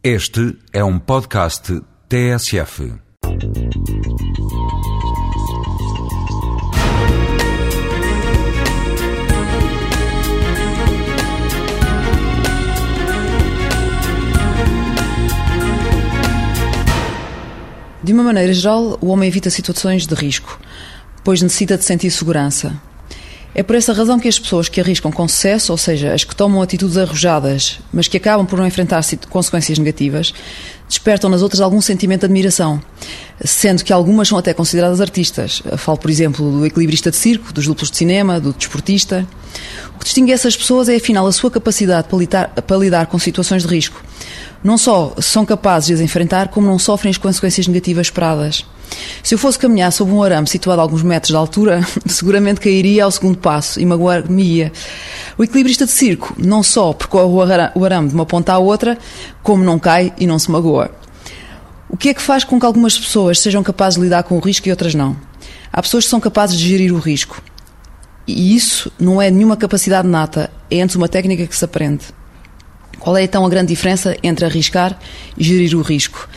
Este é um podcast TSF. De uma maneira geral, o homem evita situações de risco, pois necessita de sentir segurança. É por essa razão que as pessoas que arriscam com sucesso, ou seja, as que tomam atitudes arrojadas, mas que acabam por não enfrentar consequências negativas, despertam nas outras algum sentimento de admiração, sendo que algumas são até consideradas artistas. Falo, por exemplo, do equilibrista de circo, dos duplos de cinema, do desportista. O que distingue essas pessoas é, afinal, a sua capacidade para lidar, para lidar com situações de risco. Não só são capazes de as enfrentar, como não sofrem as consequências negativas esperadas. Se eu fosse caminhar sob um arame situado a alguns metros de altura, seguramente cairia ao segundo passo e magoar-me-ia. O equilibrista de circo não só percorre o arame de uma ponta à outra, como não cai e não se magoa. O que é que faz com que algumas pessoas sejam capazes de lidar com o risco e outras não? Há pessoas que são capazes de gerir o risco. E isso não é nenhuma capacidade nata, é antes uma técnica que se aprende. Qual é então a grande diferença entre arriscar e gerir o risco?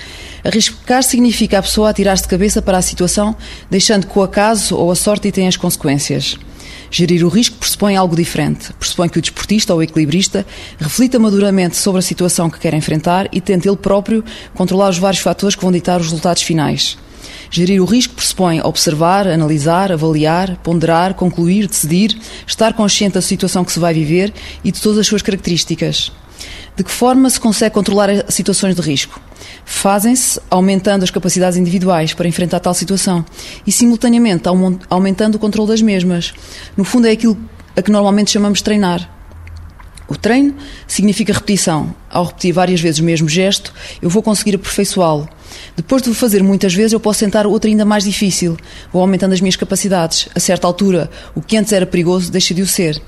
Arriscar significa a pessoa atirar-se de cabeça para a situação, deixando que o acaso ou a sorte tenha as consequências. Gerir o risco pressupõe algo diferente. Pressupõe que o desportista ou equilibrista reflita maduramente sobre a situação que quer enfrentar e tente ele próprio controlar os vários fatores que vão ditar os resultados finais. Gerir o risco pressupõe observar, analisar, avaliar, ponderar, concluir, decidir, estar consciente da situação que se vai viver e de todas as suas características. De que forma se consegue controlar situações de risco? Fazem-se aumentando as capacidades individuais para enfrentar tal situação e, simultaneamente, aumentando o controle das mesmas. No fundo, é aquilo a que normalmente chamamos treinar. O treino significa repetição. Ao repetir várias vezes o mesmo gesto, eu vou conseguir aperfeiçoá-lo. Depois de o fazer muitas vezes, eu posso tentar outra ainda mais difícil. Vou aumentando as minhas capacidades. A certa altura, o que antes era perigoso deixa de o ser.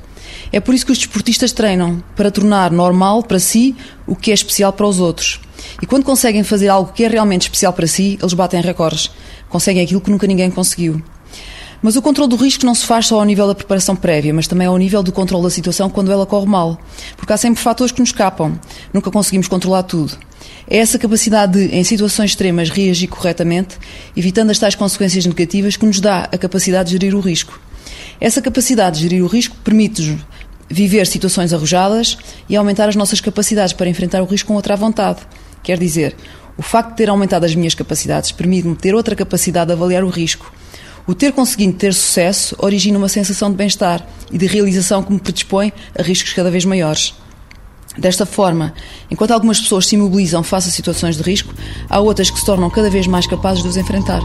É por isso que os desportistas treinam, para tornar normal para si o que é especial para os outros. E quando conseguem fazer algo que é realmente especial para si, eles batem recordes. Conseguem aquilo que nunca ninguém conseguiu. Mas o controle do risco não se faz só ao nível da preparação prévia, mas também ao nível do controle da situação quando ela corre mal. Porque há sempre fatores que nos escapam. Nunca conseguimos controlar tudo. É essa capacidade de, em situações extremas, reagir corretamente, evitando as tais consequências negativas, que nos dá a capacidade de gerir o risco. Essa capacidade de gerir o risco permite-nos viver situações arrojadas e aumentar as nossas capacidades para enfrentar o risco com outra vontade. Quer dizer, o facto de ter aumentado as minhas capacidades permite-me ter outra capacidade de avaliar o risco. O ter conseguido ter sucesso origina uma sensação de bem-estar e de realização que me predispõe a riscos cada vez maiores. Desta forma, enquanto algumas pessoas se imobilizam face a situações de risco, há outras que se tornam cada vez mais capazes de os enfrentar.